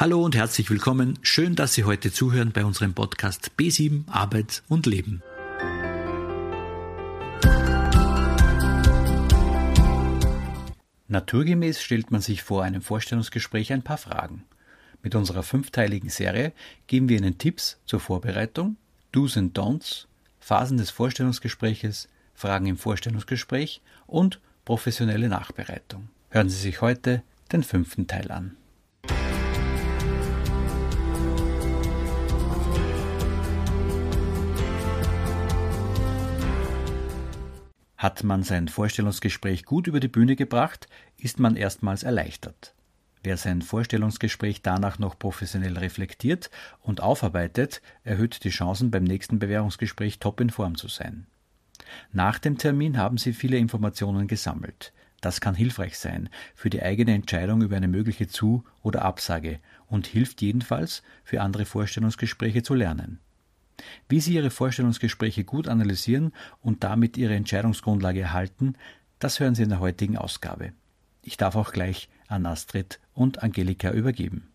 Hallo und herzlich willkommen. Schön, dass Sie heute zuhören bei unserem Podcast B7 Arbeit und Leben. Naturgemäß stellt man sich vor einem Vorstellungsgespräch ein paar Fragen. Mit unserer fünfteiligen Serie geben wir Ihnen Tipps zur Vorbereitung, Do's and Don'ts, Phasen des Vorstellungsgespräches, Fragen im Vorstellungsgespräch und professionelle Nachbereitung. Hören Sie sich heute den fünften Teil an. Hat man sein Vorstellungsgespräch gut über die Bühne gebracht, ist man erstmals erleichtert. Wer sein Vorstellungsgespräch danach noch professionell reflektiert und aufarbeitet, erhöht die Chancen beim nächsten Bewährungsgespräch top in Form zu sein. Nach dem Termin haben Sie viele Informationen gesammelt. Das kann hilfreich sein für die eigene Entscheidung über eine mögliche Zu- oder Absage und hilft jedenfalls, für andere Vorstellungsgespräche zu lernen. Wie Sie Ihre Vorstellungsgespräche gut analysieren und damit Ihre Entscheidungsgrundlage erhalten, das hören Sie in der heutigen Ausgabe. Ich darf auch gleich an Astrid und Angelika übergeben.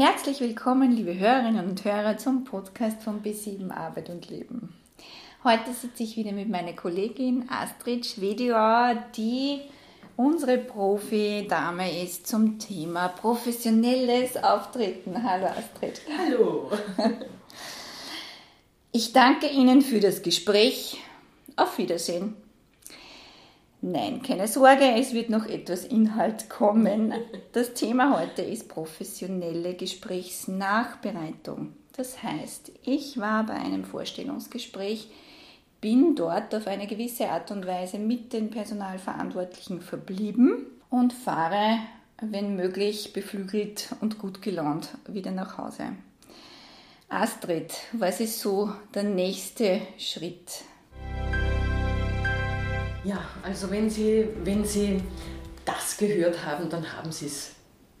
Herzlich willkommen, liebe Hörerinnen und Hörer, zum Podcast von B7 Arbeit und Leben. Heute sitze ich wieder mit meiner Kollegin Astrid Schwedior, die unsere Profi-Dame ist zum Thema professionelles Auftreten. Hallo Astrid. Hallo. Ich danke Ihnen für das Gespräch. Auf Wiedersehen. Nein, keine Sorge, es wird noch etwas Inhalt kommen. Das Thema heute ist professionelle Gesprächsnachbereitung. Das heißt, ich war bei einem Vorstellungsgespräch bin dort auf eine gewisse Art und Weise mit den Personalverantwortlichen verblieben und fahre, wenn möglich, beflügelt und gut gelaunt wieder nach Hause. Astrid, was ist so der nächste Schritt? Ja, also wenn Sie, wenn Sie das gehört haben, dann haben Sie es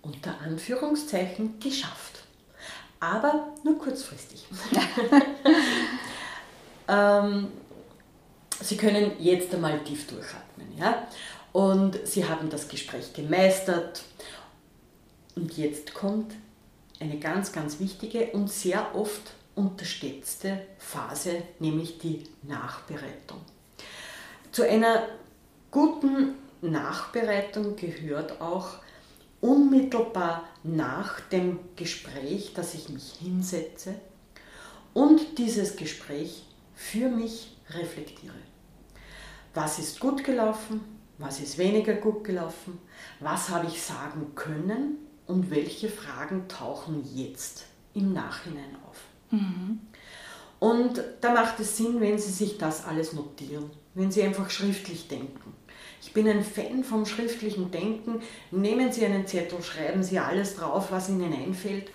unter Anführungszeichen geschafft. Aber nur kurzfristig. ähm, Sie können jetzt einmal tief durchatmen. Ja? Und Sie haben das Gespräch gemeistert. Und jetzt kommt eine ganz, ganz wichtige und sehr oft unterstützte Phase, nämlich die Nachbereitung. Zu einer guten Nachbereitung gehört auch unmittelbar nach dem Gespräch, dass ich mich hinsetze und dieses Gespräch für mich reflektiere. Was ist gut gelaufen? Was ist weniger gut gelaufen? Was habe ich sagen können? Und welche Fragen tauchen jetzt im Nachhinein auf? Mhm. Und da macht es Sinn, wenn Sie sich das alles notieren, wenn Sie einfach schriftlich denken. Ich bin ein Fan vom schriftlichen Denken. Nehmen Sie einen Zettel, schreiben Sie alles drauf, was Ihnen einfällt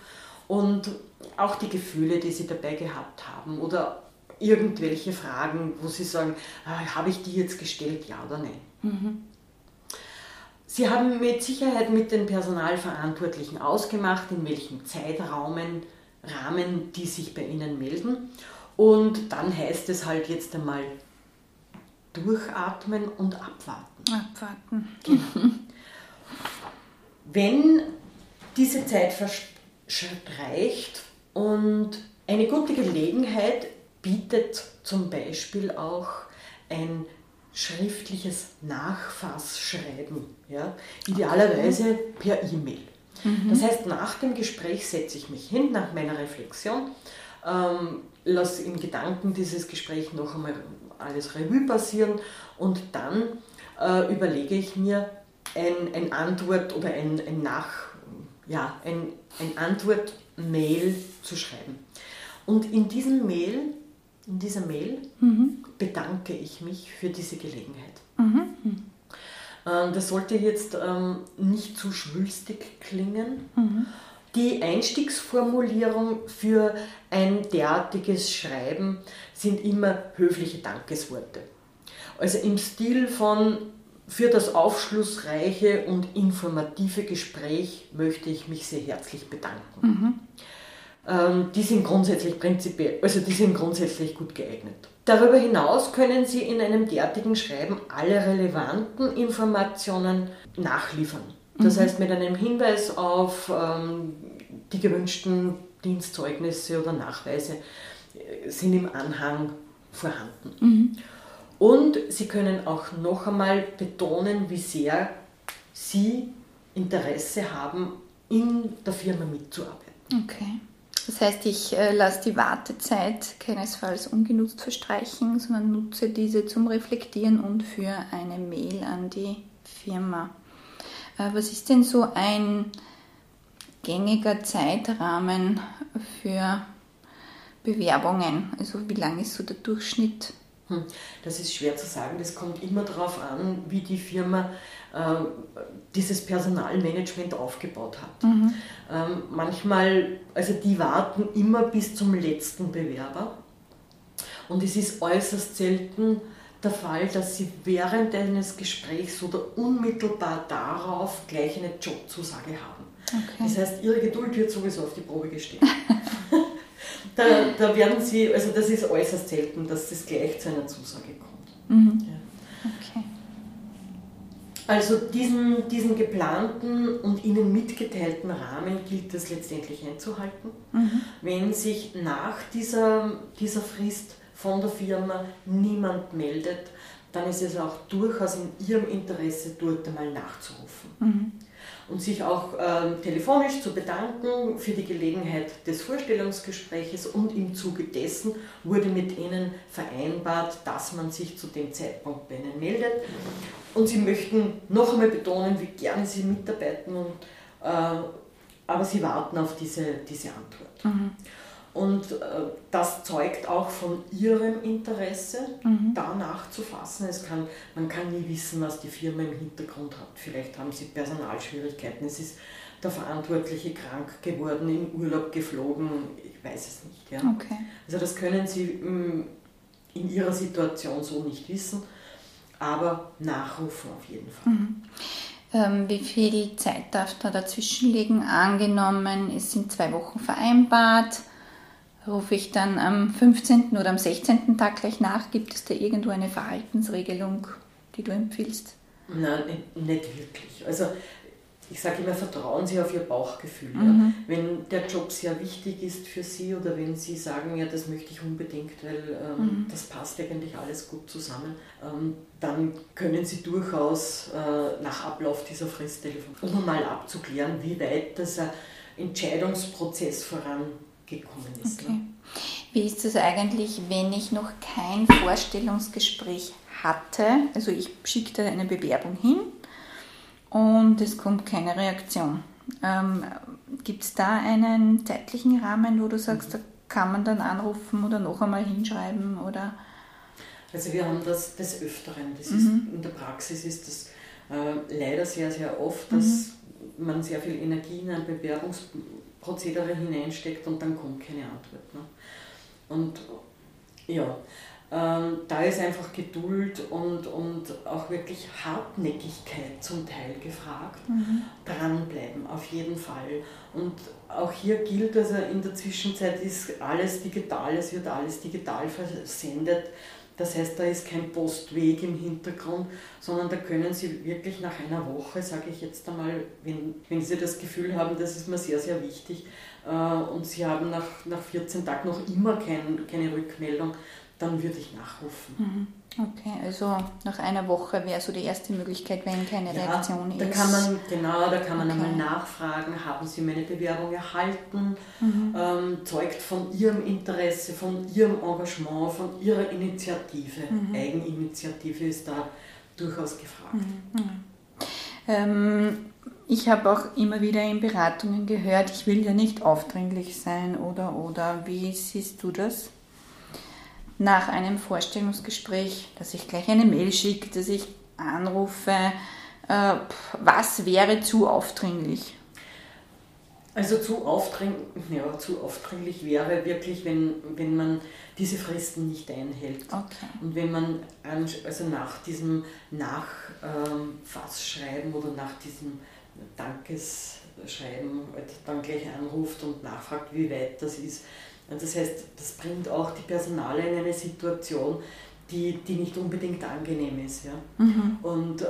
und auch die Gefühle, die Sie dabei gehabt haben oder irgendwelche Fragen, wo Sie sagen, ah, habe ich die jetzt gestellt, ja oder nein. Mhm. Sie haben mit Sicherheit mit den Personalverantwortlichen ausgemacht, in welchem Zeitrahmen, Rahmen die sich bei Ihnen melden. Und dann heißt es halt jetzt einmal durchatmen und abwarten. Abwarten. Genau. Wenn diese Zeit verstreicht und eine gute Gelegenheit bietet zum Beispiel auch ein schriftliches Nachfassschreiben, ja? idealerweise okay. per E-Mail. Mhm. Das heißt, nach dem Gespräch setze ich mich hin, nach meiner Reflexion, ähm, lasse im Gedanken dieses Gespräch noch einmal alles Revue passieren und dann äh, überlege ich mir ein, ein Antwort oder ein, ein Nach, ja, ein, ein Antwort-Mail zu schreiben. Und in diesem Mail in dieser Mail mhm. bedanke ich mich für diese Gelegenheit. Mhm. Ähm, das sollte jetzt ähm, nicht zu schwülstig klingen. Mhm. Die Einstiegsformulierung für ein derartiges Schreiben sind immer höfliche Dankesworte. Also im Stil von für das aufschlussreiche und informative Gespräch möchte ich mich sehr herzlich bedanken. Ähm, die sind grundsätzlich prinzipiell, also die sind grundsätzlich gut geeignet. Darüber hinaus können Sie in einem derartigen Schreiben alle relevanten Informationen nachliefern. Das mhm. heißt, mit einem Hinweis auf ähm, die gewünschten Dienstzeugnisse oder Nachweise äh, sind im Anhang vorhanden. Mhm. Und Sie können auch noch einmal betonen, wie sehr Sie Interesse haben, in der Firma mitzuarbeiten. Okay. Das heißt, ich äh, lasse die Wartezeit keinesfalls ungenutzt verstreichen, sondern nutze diese zum Reflektieren und für eine Mail an die Firma. Äh, was ist denn so ein gängiger Zeitrahmen für Bewerbungen? Also wie lang ist so der Durchschnitt? Hm, das ist schwer zu sagen. Das kommt immer darauf an, wie die Firma äh, dieses Personalmanagement aufgebaut hat. Mhm. Ähm, manchmal, also die warten immer bis zum letzten Bewerber. Und es ist äußerst selten der Fall, dass sie während eines Gesprächs oder unmittelbar darauf gleich eine Jobzusage haben. Okay. Das heißt, ihre Geduld wird sowieso auf die Probe gestellt. da, da werden sie, also das ist äußerst selten, dass das gleich zu einer Zusage kommt. Mhm. Ja. Okay. Also diesen, diesen geplanten und Ihnen mitgeteilten Rahmen gilt es letztendlich einzuhalten. Mhm. Wenn sich nach dieser, dieser Frist von der Firma niemand meldet, dann ist es auch durchaus in Ihrem Interesse, dort einmal nachzurufen. Mhm. Und sich auch äh, telefonisch zu bedanken für die Gelegenheit des Vorstellungsgespräches und im Zuge dessen wurde mit Ihnen vereinbart, dass man sich zu dem Zeitpunkt bei Ihnen meldet. Und Sie möchten noch einmal betonen, wie gerne Sie mitarbeiten, und, äh, aber Sie warten auf diese, diese Antwort. Mhm. Und äh, das zeugt auch von ihrem Interesse, mhm. da nachzufassen. Es kann, man kann nie wissen, was die Firma im Hintergrund hat. Vielleicht haben sie Personalschwierigkeiten, es ist der Verantwortliche krank geworden, in Urlaub geflogen, ich weiß es nicht. Ja. Okay. Also das können Sie mm, in Ihrer Situation so nicht wissen, aber nachrufen auf jeden Fall. Mhm. Ähm, wie viel Zeit darf da dazwischen liegen? Angenommen, es sind zwei Wochen vereinbart rufe ich dann am 15. oder am 16. Tag gleich nach. Gibt es da irgendwo eine Verhaltensregelung, die du empfiehlst? Nein, nicht, nicht wirklich. Also ich sage immer, vertrauen Sie auf Ihr Bauchgefühl. Mhm. Ja. Wenn der Job sehr wichtig ist für Sie oder wenn Sie sagen, ja, das möchte ich unbedingt, weil ähm, mhm. das passt eigentlich alles gut zusammen, ähm, dann können Sie durchaus äh, nach Ablauf dieser Frist telefonieren, um mal abzuklären, wie weit dieser Entscheidungsprozess voran gekommen ist. Okay. Ne? Wie ist es eigentlich, wenn ich noch kein Vorstellungsgespräch hatte? Also ich schickte eine Bewerbung hin und es kommt keine Reaktion. Ähm, Gibt es da einen zeitlichen Rahmen, wo du sagst, da kann man dann anrufen oder noch einmal hinschreiben? Oder? Also wir haben das des Öfteren. Das mhm. ist, in der Praxis ist das äh, leider sehr, sehr oft, dass mhm. Man sehr viel Energie in ein Bewerbungs Prozedere hineinsteckt und dann kommt keine Antwort. Ne? Und ja, ähm, da ist einfach Geduld und, und auch wirklich Hartnäckigkeit zum Teil gefragt. Mhm. Dranbleiben, auf jeden Fall. Und auch hier gilt, also in der Zwischenzeit ist alles digital, es wird alles digital versendet. Das heißt, da ist kein Postweg im Hintergrund, sondern da können Sie wirklich nach einer Woche, sage ich jetzt einmal, wenn, wenn Sie das Gefühl haben, das ist mir sehr, sehr wichtig, äh, und Sie haben nach, nach 14 Tagen noch immer kein, keine Rückmeldung, dann würde ich nachrufen. Mhm. Okay, also nach einer Woche wäre so die erste Möglichkeit, wenn keine ja, Reaktion da ist. Kann man, genau, da kann man okay. einmal nachfragen, haben Sie meine Bewerbung erhalten, mhm. ähm, zeugt von Ihrem Interesse, von Ihrem Engagement, von Ihrer Initiative. Mhm. Eigeninitiative ist da durchaus gefragt. Mhm. Ähm, ich habe auch immer wieder in Beratungen gehört, ich will ja nicht aufdringlich sein oder oder. Wie siehst du das? Nach einem Vorstellungsgespräch, dass ich gleich eine Mail schicke, dass ich anrufe. Äh, was wäre zu aufdringlich? Also zu aufdringlich, ja, zu aufdringlich wäre wirklich, wenn, wenn man diese Fristen nicht einhält. Okay. Und wenn man also nach diesem Nachfassschreiben ähm, oder nach diesem Dankes, schreiben, halt dann gleich anruft und nachfragt, wie weit das ist. Das heißt, das bringt auch die Personale in eine Situation, die, die nicht unbedingt angenehm ist. Ja? Mhm. Und äh,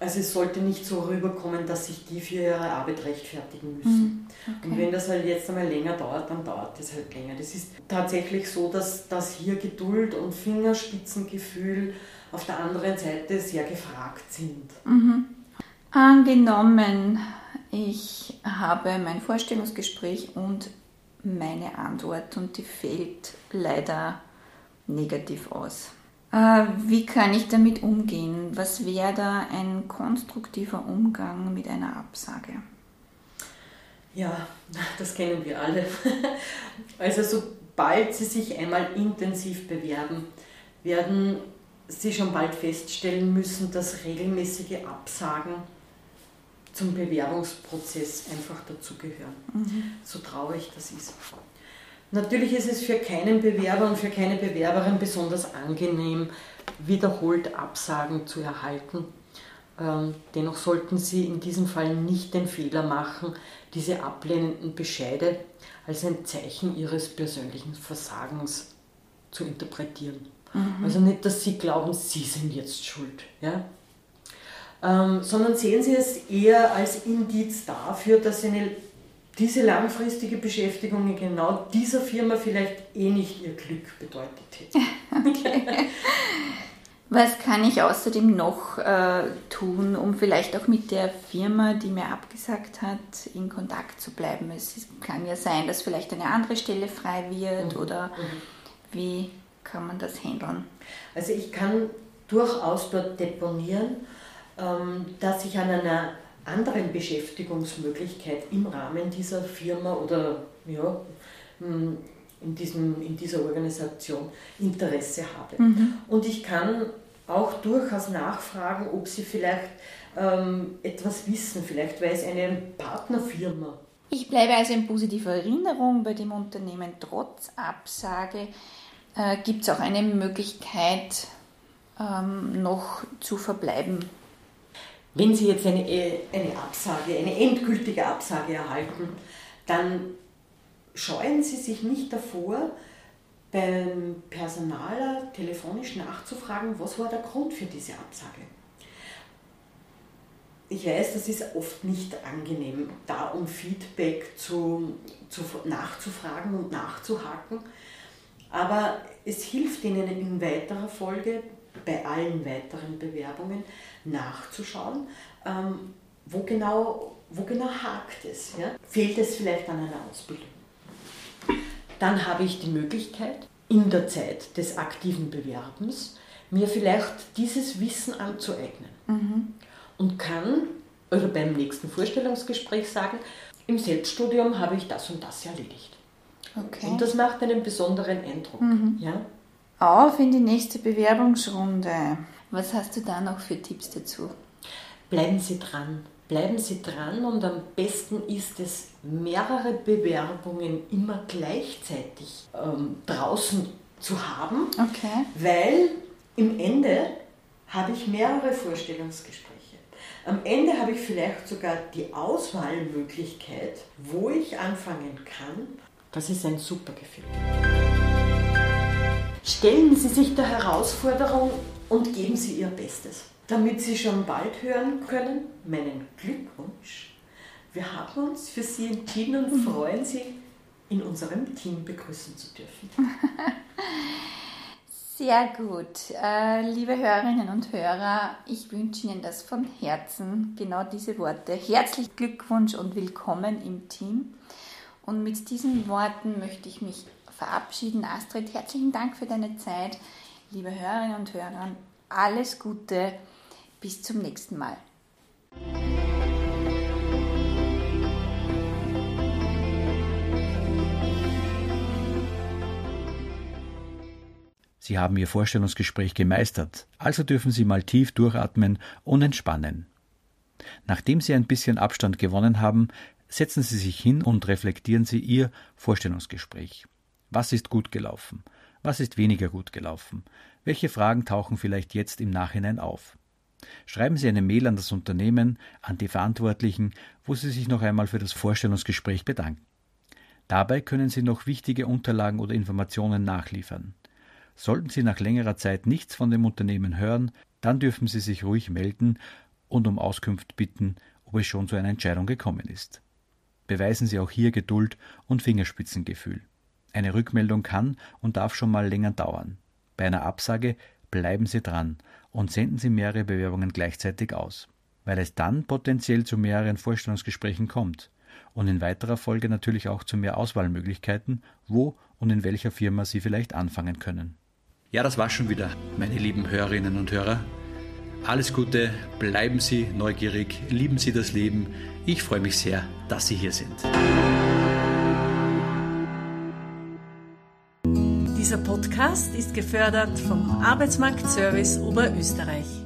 also es sollte nicht so rüberkommen, dass sich die für ihre Arbeit rechtfertigen müssen. Mhm. Okay. Und wenn das halt jetzt einmal länger dauert, dann dauert das halt länger. Das ist tatsächlich so, dass, dass hier Geduld und Fingerspitzengefühl auf der anderen Seite sehr gefragt sind. Mhm. Angenommen, ich habe mein Vorstellungsgespräch und meine Antwort und die fällt leider negativ aus. Äh, wie kann ich damit umgehen? Was wäre da ein konstruktiver Umgang mit einer Absage? Ja, das kennen wir alle. Also sobald Sie sich einmal intensiv bewerben, werden Sie schon bald feststellen müssen, dass regelmäßige Absagen zum Bewerbungsprozess einfach dazugehören. Mhm. So traurig das ist. Natürlich ist es für keinen Bewerber und für keine Bewerberin besonders angenehm, wiederholt Absagen zu erhalten. Ähm, dennoch sollten Sie in diesem Fall nicht den Fehler machen, diese ablehnenden Bescheide als ein Zeichen Ihres persönlichen Versagens zu interpretieren. Mhm. Also nicht, dass Sie glauben, Sie sind jetzt schuld, ja? Ähm, sondern sehen Sie es eher als Indiz dafür, dass eine diese langfristige Beschäftigung in genau dieser Firma vielleicht eh nicht ihr Glück bedeutet hätte. okay. Was kann ich außerdem noch äh, tun, um vielleicht auch mit der Firma, die mir abgesagt hat, in Kontakt zu bleiben? Es kann ja sein, dass vielleicht eine andere Stelle frei wird mhm. oder mhm. wie kann man das handeln? Also ich kann durchaus dort deponieren, dass ich an einer anderen Beschäftigungsmöglichkeit im Rahmen dieser Firma oder ja, hm, in, diesem, in dieser Organisation Interesse habe. Mhm. Und ich kann auch durchaus nachfragen, ob sie vielleicht ähm, etwas wissen, vielleicht weiß eine Partnerfirma. Ich bleibe also in positiver Erinnerung bei dem Unternehmen trotz Absage. Äh, Gibt es auch eine Möglichkeit, ähm, noch zu verbleiben? Wenn Sie jetzt eine, eine Absage, eine endgültige Absage erhalten, dann scheuen Sie sich nicht davor, beim Personaler telefonisch nachzufragen, was war der Grund für diese Absage. Ich weiß, das ist oft nicht angenehm, da um Feedback zu, zu, nachzufragen und nachzuhaken, aber es hilft Ihnen in weiterer Folge bei allen weiteren Bewerbungen nachzuschauen, ähm, wo, genau, wo genau hakt es. Ja? Fehlt es vielleicht an einer Ausbildung? Dann habe ich die Möglichkeit, in der Zeit des aktiven Bewerbens mir vielleicht dieses Wissen anzueignen mhm. und kann oder beim nächsten Vorstellungsgespräch sagen, im Selbststudium habe ich das und das erledigt. Okay. Und das macht einen besonderen Eindruck. Mhm. Ja? Auf in die nächste Bewerbungsrunde. Was hast du da noch für Tipps dazu? Bleiben Sie dran. Bleiben Sie dran und am besten ist es, mehrere Bewerbungen immer gleichzeitig ähm, draußen zu haben, okay. weil im Ende habe ich mehrere Vorstellungsgespräche. Am Ende habe ich vielleicht sogar die Auswahlmöglichkeit, wo ich anfangen kann. Das ist ein super Gefühl. Stellen Sie sich der Herausforderung und geben Sie Ihr Bestes, damit Sie schon bald hören können, meinen Glückwunsch. Wir haben uns für Sie entschieden und freuen Sie, in unserem Team begrüßen zu dürfen. Sehr gut. Äh, liebe Hörerinnen und Hörer, ich wünsche Ihnen das von Herzen, genau diese Worte. Herzlich Glückwunsch und willkommen im Team. Und mit diesen Worten möchte ich mich verabschieden. Astrid, herzlichen Dank für deine Zeit. Liebe Hörerinnen und Hörer, alles Gute. Bis zum nächsten Mal. Sie haben Ihr Vorstellungsgespräch gemeistert, also dürfen Sie mal tief durchatmen und entspannen. Nachdem Sie ein bisschen Abstand gewonnen haben, setzen Sie sich hin und reflektieren Sie Ihr Vorstellungsgespräch. Was ist gut gelaufen? Was ist weniger gut gelaufen? Welche Fragen tauchen vielleicht jetzt im Nachhinein auf? Schreiben Sie eine Mail an das Unternehmen, an die Verantwortlichen, wo Sie sich noch einmal für das Vorstellungsgespräch bedanken. Dabei können Sie noch wichtige Unterlagen oder Informationen nachliefern. Sollten Sie nach längerer Zeit nichts von dem Unternehmen hören, dann dürfen Sie sich ruhig melden und um Auskunft bitten, ob es schon zu einer Entscheidung gekommen ist. Beweisen Sie auch hier Geduld und Fingerspitzengefühl. Eine Rückmeldung kann und darf schon mal länger dauern. Bei einer Absage bleiben Sie dran und senden Sie mehrere Bewerbungen gleichzeitig aus, weil es dann potenziell zu mehreren Vorstellungsgesprächen kommt und in weiterer Folge natürlich auch zu mehr Auswahlmöglichkeiten, wo und in welcher Firma Sie vielleicht anfangen können. Ja, das war schon wieder, meine lieben Hörerinnen und Hörer. Alles Gute, bleiben Sie neugierig, lieben Sie das Leben. Ich freue mich sehr, dass Sie hier sind. Dieser Podcast ist gefördert vom Arbeitsmarktservice Oberösterreich.